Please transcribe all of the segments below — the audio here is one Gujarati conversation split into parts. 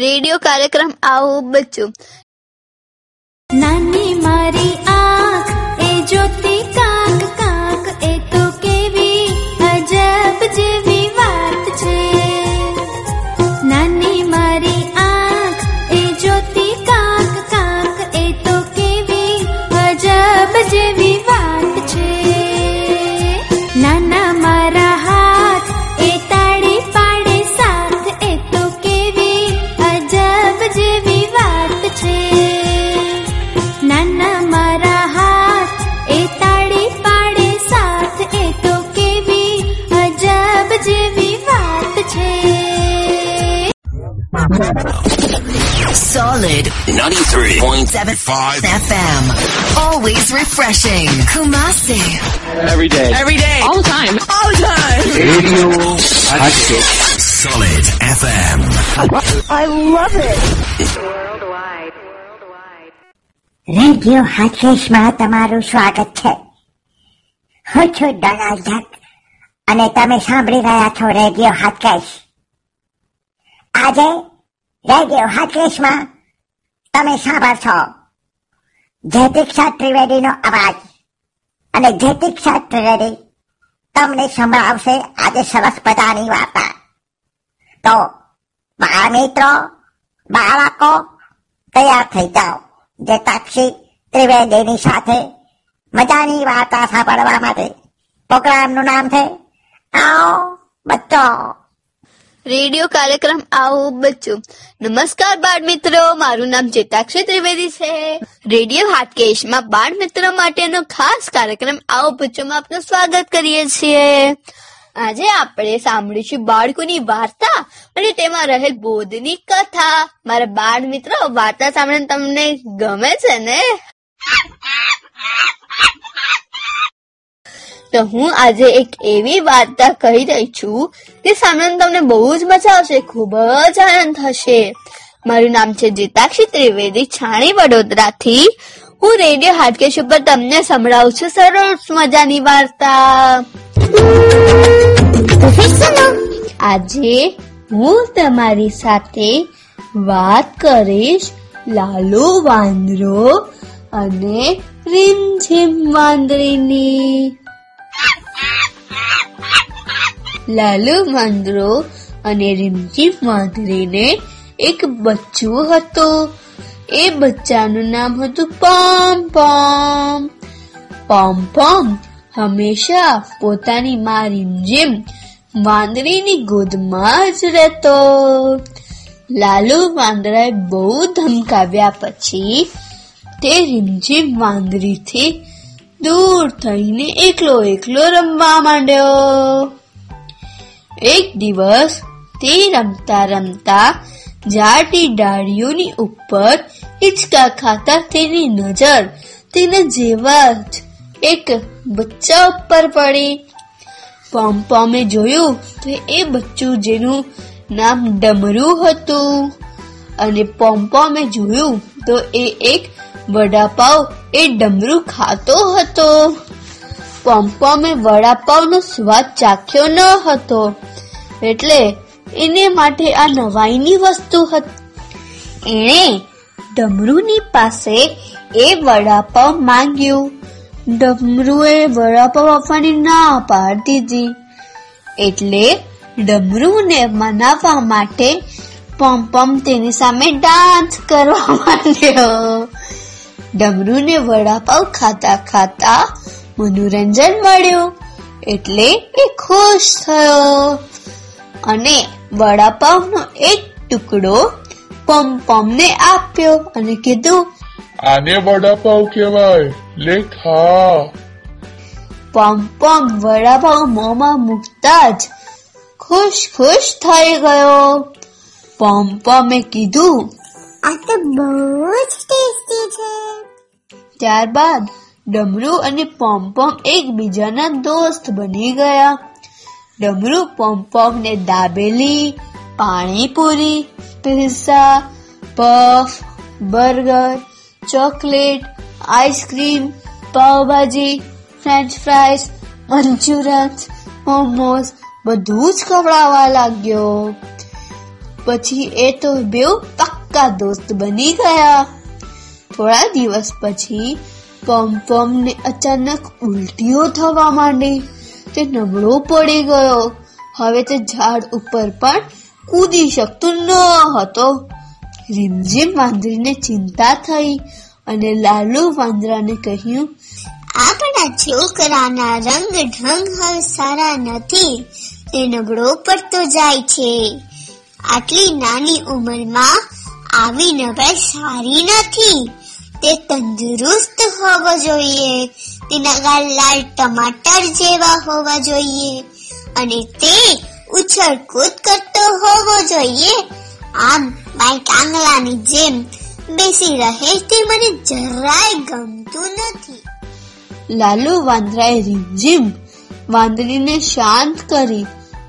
રેડિયો કાર્યક્રમ આવો બચ્ચું નાની મારી Solid 93.75 FM. Always refreshing. Kumasi. Every day. Every day. All the time. All the time. Radio Hatchet. Solid FM. Radio હાથેશમાં તમારું સ્વાગત છે હું છું ડોનાલ્ડ ડક અને તમે સાંભળી રહ્યા છો રેડિયો હાથકેશ આજે રેડિયો હાથકેશમાં તમે સાંભળશો જયતીક્ષા ત્રિવેદીનો અવાજ. અને જયતીક્ષા ત્રિવેદી તમને સંભળાવશે આજે સરસ મજાની વાર્તા. તો, બાળ મિત્રો, બાળકો, તૈયાર થઈ જાઓ. જે તાક્ષી ત્રિવેદીની સાથે મજાની વાર્તા સાંભળવા માટે. પ્રોગ્રામનું નામ છે, આવો, બચ્ચો. રેડિયો કાર્યક્રમ આવો બચ્ચું. નમસ્કાર બાળ મિત્રો, મારું નામ ચેતાક્ષી ત્રિવેદી છે. રેડિયો હાટકેશમાં બાળ મિત્રો માટેનો ખાસ કાર્યક્રમ આવો બચ્ચોમાં આપનું સ્વાગત કરીએ છીએ. આજે આપણે સાંભળીશું બાળકોની વાર્તા અને તેમાં રહેલ બોધની કથા. મારા બાળ મિત્રો, વાર્તા સાંભળીને તમને ગમે છે ને? તો હું આજે એક એવી વાર્તા કહી રહી છું કે સાંભળીને તમને બહુ જ મજા આવશે ખૂબ જ આનંદ થશે. મારું નામ છે જીતાક્ષી ત્રિવેદી છાણી વડોદરાથી. હું રેડિયો હાટકેશ ઉપર તમને સંભળાવું છું સરસ મજાની વાર્તા. આજે હું તમારી સાથે વાત કરીશ લાલુ વાંદરો અને રીમઝીમ વાંદરીની. લાલુ વાંદરો અને રીમઝીમ વાંદરીને એક બચ્ચું હતું. એ બચ્ચાનું નામ હતું પોમ પોમ. પોમ પોમ હંમેશા પોતાની માં રીમઝીમ વાંદરીની ગોદમાં જ રહેતો. લાલુ વાંદરાએ બહુ ધમકાવ્યા પછી તે રીમઝીમ વાંદરીથી દૂર થઈને એકલો એકલો રમવા માંડ્યો. એક દિવસ તે રમતા રમતા ઝાડની ડાળીઓની ઉપર હિંચકા ખાતા તેની નજર તેના જેવા જ એક બચ્ચા ઉપર પડી. પોમ્પોમે જોયું તો એ બચ્ચું જેનું નામ ડમરું હતું. અને પોમ્પોમે જોયું તો એ એક વડાપાવ એ ડમરું ખાતો હતો. પોમ્પોમે વડાપાવનો સ્વાદ ચાખ્યો ન હતો. એટલે એને માટે આ નવાઈની વસ્તુ હતી, એણે ડમરુની પાસે એ વડાપાવ માંગ્યું. ડમરુએ વડાપાવ આપવાની ના પાડી દીધી. એટલે ડમરુને મનાવવા માટે પમ તેની સામે ડાન્સ કરવા માંડ્યો. ડમરુને વડાપાવ ખાતા ખાતા મનોરંજન મળ્યું. એટલે એ ખુશ થયો. અને વડાપાવનો એક ટુકડો પમ્પમ ને આપ્યો અને કીધું આને વડાપાવ કહેવાય. લે ખા. પમ પમ વડાપાવ મોંમાં મૂકતા જ ખુશ ખુશ થઈ ગયો. પમ્પમે કીધું આ તો બહુ જ ટેસ્ટી છે. ત્યારબાદ ડમરુ અને પોમ્પોમ એકબીજાના દોસ્ત બની ગયા. ડમરુ પોમ્પોમ ને dabeli, panipuri pizza puff burger chocolate ice cream pav bhaji french fries manchurians momos બધું જ ખવડાવવા લાગ્યો. પછી એ તો બેઉ પક્કા દોસ્ત બની ગયા. થોડા દિવસ પછી પોમપોમ ને અચાનક ઉલટીઓ થવા માંડી. તે નબળો પડી ગયો. હવે તે ઝાડ ઉપર પણ કૂદી શકતો ન હતો. રીમઝીમ વાંદરીને ચિંતા થઈ અને લાલુ વાંદરાને કહ્યું, આપણા છોકરાના રંગ ઢંગ હવે સારા નથી. તે નબળો પડતો જાય છે. આટલી નાની ઉંમરમાં આવી નબળાઈ સારી નથી. તે તંદુરસ્ત હોવો જોઈએ. તેના ગાલ લાલ ટમાટર જેવા હોવા જોઈએ. અને તે ઉછળ કૂદ કરતો હોવો જોઈએ. આમ બાઈ કાંગલાની જેમ બેસી રહે તે મને જરાય ગમતું નથી. લાલુ વાંદરાએ રીમઝીમ વાંદરીને શાંત કરી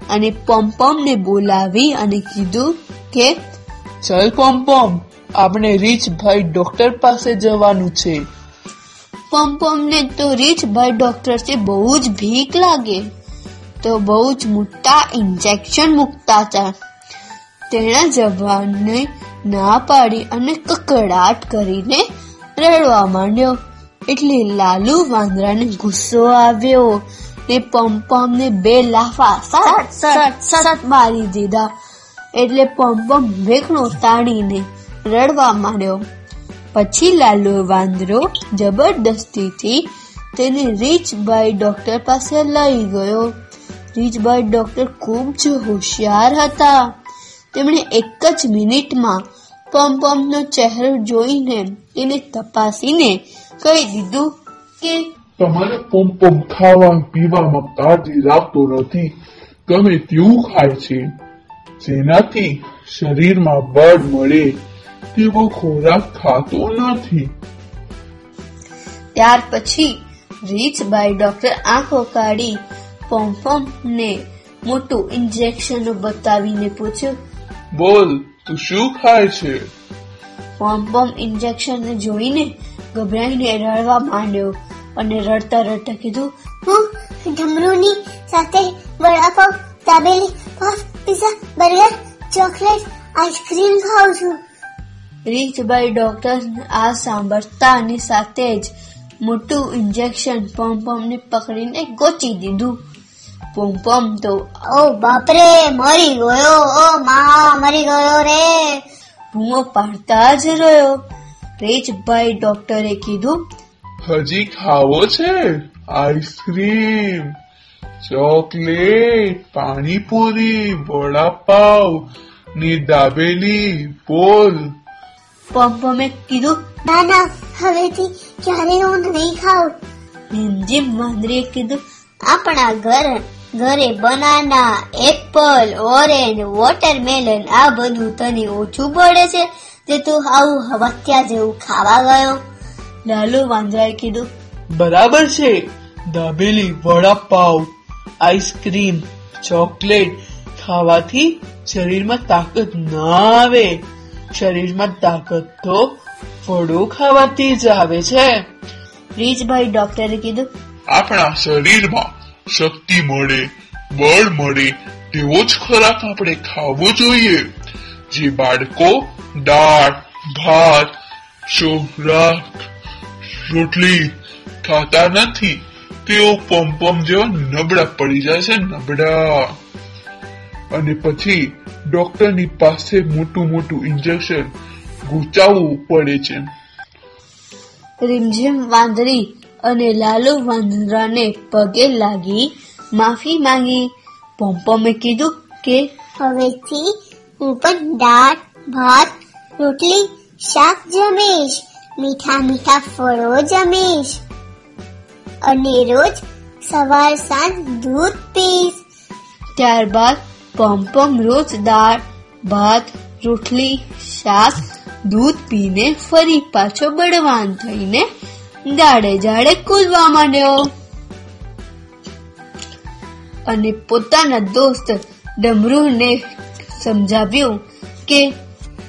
અને પોમપોમને બોલાવી અને કીધું કે ચલ પોમપોમ. આપણે રીચભાઈ ડોક્ટર પાસે જવાનું છે. પોમપોમને તો રીછભાઈ ડોક્ટરથી બહુ જ ભીખ લાગે. તો બહુ જ મોટા ઇન્જેક્શન મૂકતા હતા. તેના જવાનને ના પાડી અને કકડાટ કરીને રડવા માંડ્યો. એટલે લાલુ વાંદરાને ગુસ્સો આવ્યો ને પંપમને બે લાફા સટ સટ સટ મારી દીધા. એટલે પંપમ વેકણો તાણીને રડવા માંડ્યો. પછી લાલુ વાંદરો જબરદસ્તીથી તેને રીચભાઈ ડોક્ટર પાસે લઈ ગયો. રીચભાઈ ડોક્ટર ખૂબ જ હોશિયાર હતા. તેમણે એક જ મિનિટમાં પંપમનો ચહેરો જોઈને તેને તપાસીને કહી દીધું કે, તમારે પોમપોમ ખાવા પીવામાં કાળજી રાખતો નથી. ગમે તેવું ખાય છે? જેનાથી શરીરમાં બળ મળે. તેવો ખોરાક ખાતો નથી. ત્યાર પછી રીચબાઈ ડોક્ટર આંખો કાઢી પોમ્પોમને મોટું ઇન્જેક્શન બતાવીને પૂછ્યું બોલ તું શું ખાય છે? પોમ્પમ ઇન્જેક્શન જોઈને ગભરાઈને રડવા માંડ્યો અને રડતા રડતા કીધું હું ડમરૂની સાથે vada pav dabeli puff pizza burger chocolate ice cream ખાઉં છું. રીચબાઈ ડોક્ટર આ સાંભળતાની સાથે જ મોટું ઇન્જેક્શન પોમ્પોમને પકડીને ગોચી દીધું. પોમ્પોમ તો, ઓ બાપરે, મરી ગયો, ઓ મા, મરી ગયો રે. બૂમો પાડતા જ રહ્યો. રીચભાઈ ડોક્ટરે કીધું, હજી ખાવો છે? આઈસ્ક્રીમ ચોકલેટ પાણીપુરી, વડાપાવ, ની દાબેલી, બોલ. પોમ્પોમે કીધું ના ના હવેથી ક્યારે હું નહીં ખાઉં ભીમજી માંદરીએ કીધું આપણા ઘર ઘરે બનાના એપલ ઓરેન્જ વોટરમેલન આ બધું તને ઓછું પડે છે તે તું આવું હવત્યા જેવું ખાવા ગયો લાલુ વાંદરાએ કીધું બરાબર છે દાબેલી વડાપાવ આઈસ્ક્રીમ ચોકલેટ ખાવાથી શરીરમાં તાકાત ના આવે શરીરમાં તાકાત તો ફળો ખાવાથી જ આવે છે. રીજભાઈ ડોક્ટરે કીધું આપણા શરીરમાં શક્તિ મળે બળ મળે તેવો જ ખોરાક આપણે ખાવો જોઈએ. જે બાળકો દાળ ભાત શોરાક રોટલી ખાતા નથી તેઓ પંપમ જેવા નબળા પડી જાય છે નબળા. અને પછી ડોક્ટરની પાસે મોટું મોટું ઇન્જેક્શન ગુચાવવું પડે છે. રીમઝીમ વાંદરી અને લાલુ વાંદરાને પગે લાગી માફી માંગી. પોમ્પોમે કીધું કે હવેથી હું પણ દાળ ભાત રોટલી શાક જમીશ. મીઠા મીઠા ફળો જમીશ. અને રોજ સવાર સાંજ દૂધ પીશ. ત્યારબાદ પોમ્પોમ રોજ દાળ, ભાત, રોટલી શાક દૂધ પીને ફરી પાછો બળવાન થઈને જાડે જાડે કૂદવા માંડ્યો. અને પોતાના દોસ્ત ડમરૂને સમજાવ્યું કે,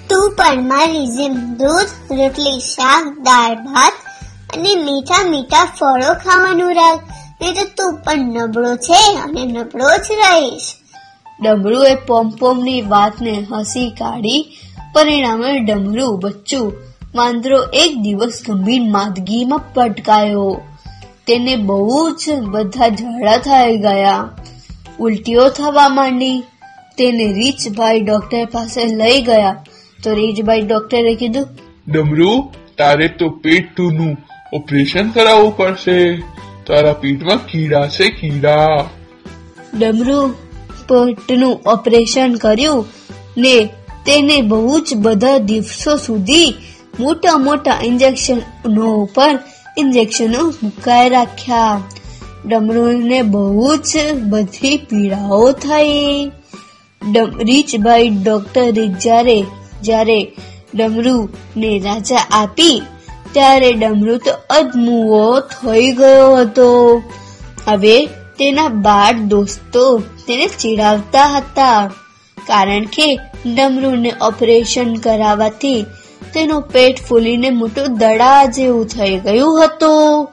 તું પણ મારી જેમ દૂધ, રોટલી, શાક, દાળ, ભાત અને મીઠા મીઠા ફળો ખાવાનું રાખ. નહીં તો તું પણ નબળો છે અને નબળો જ રહીશ. ડમરુએ પોમપોમની વાતને હસી કાઢી. પરિણામે ડમરું બચ્ચું વાંદરો એક દિવસ ગંભીર માંદગીમાં પટકાયો. તેને બહુ જ બધા ઝાડા થઈ ગયા. ઉલટીઓ થવા માંડી. તેને રીચભાઈ ડોક્ટર પાસે લઈ ગયા. તો રીચભાઈ ડોક્ટરે કીધું ડમરુ તારે તો પેટ પેટનું ઓપરેશન કરાવવું પડશે. તારા પેટમાં કીડા છે કીડા. ડમરું પેટનું ઓપરેશન કર્યું ને તેને બહુ જ બધા દિવસો સુધી મોટા મોટા ઇન્જેક્શનો ઉપર ઇન્જેક્શનો મુકાઈ રાખ્યા. ડમરુને બહુ જ બધી પીડાઓ થઈ. રીચભાઈ ડોક્ટર જ્યારે જ્યારે ડમરુને રાજા આપી, ત્યારે ડમરુ તો અધમુઓ થઈ ગયો હતો. હવે તેના બાળ દોસ્તો તેને ચીડાવતા હતા. કારણ કે ડમરૂને ઓપરેશન કરાવવાથી તેનું પેટ ફૂલીને મોટું દડા જેવું થઈ ગયું હતું.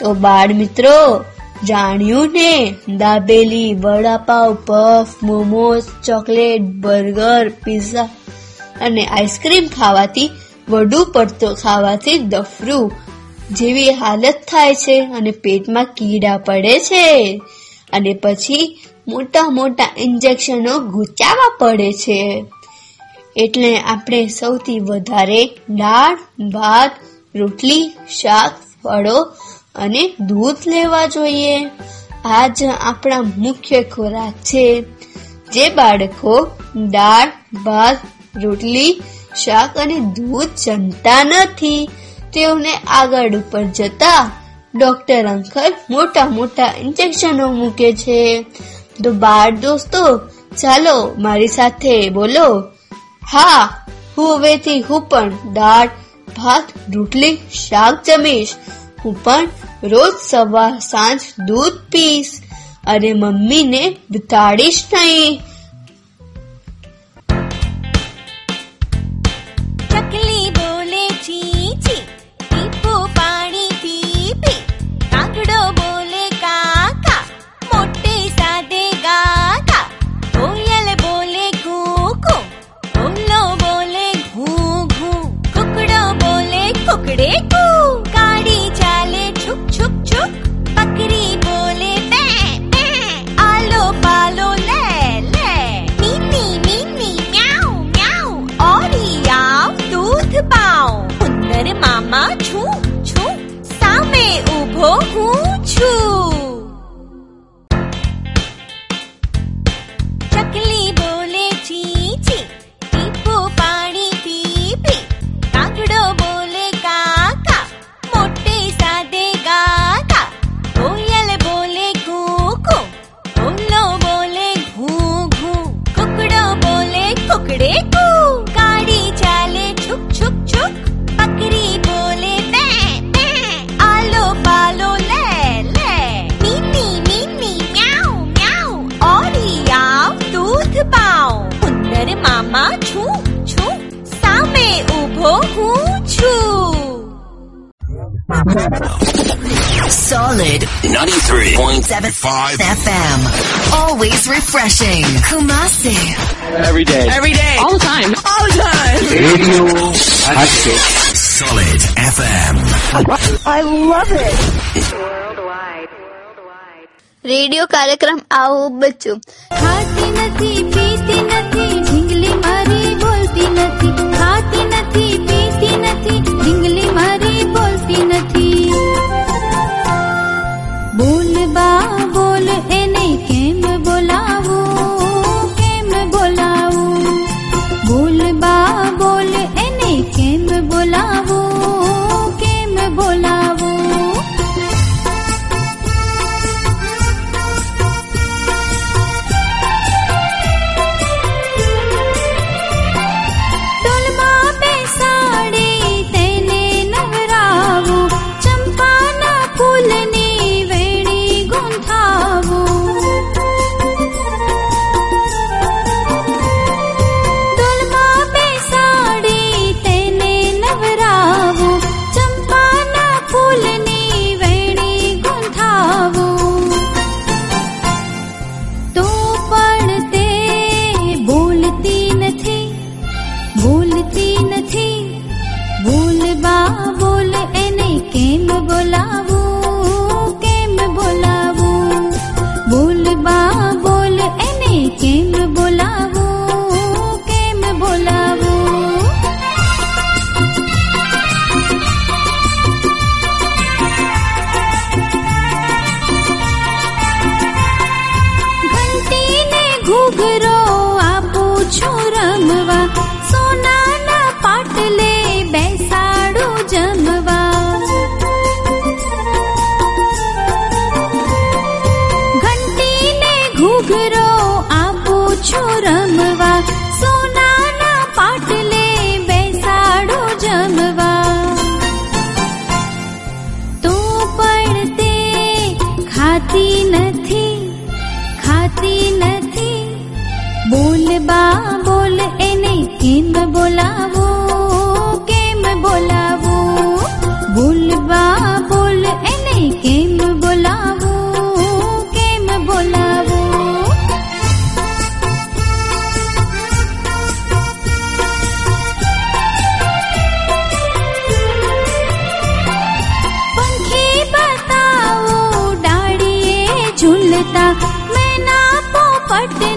તો બાળ મિત્રો જાણ્યું ને? Dabeli vada pav puff momos, chocolate, burger pizza અને આઈસ્ક્રીમ ખાવાથી વધુ પડતો ખાવાથી દફરું જેવી હાલત થાય છે અને પેટમાં કીડા પડે છે. અને પછી મોટા મોટા ઇન્જેક્શનો ગુચાવવા પડે છે. એટલે આપણે સૌથી વધારે દાળ, ભાત, રોટલી, શાક, ફળો અને દૂધ લેવા જોઈએ. આ જ આપણા મુખ્ય ખોરાક છે, જે બાળકો દાળ, ભાત, રોટલી, શાક અને દૂધ જમતા નથી. તેઓને આગળ ઉપર જતા ડોક્ટર અંકલ મોટા મોટા ઇન્જેક્શનો મૂકે છે. તો બાળ દોસ્તો, ચાલો મારી સાથે બોલો. હા, હું હવેથી હું પણ દાળ, ભાત, રોટલી, શાક જમીશ. હું પણ રોજ સવાર સાંજ દૂધ પીશ. અને મમ્મીને બતાડીશ નહીં. Solid 93.75 FM. Always refreshing. Kumasi. Every day. Every day. All the time. All the time. Radio Hatchet. Solid FM. I love it. Worldwide. Worldwide. Radio कार्यक्रम आओ बच्चों ઝૂલતા મેના પોપટને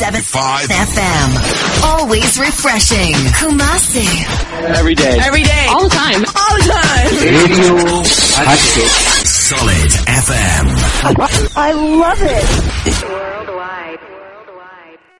FM. Always refreshing. Kumasi. Every day. Every day. All the time. All the time. Radio Solid FM. I love it.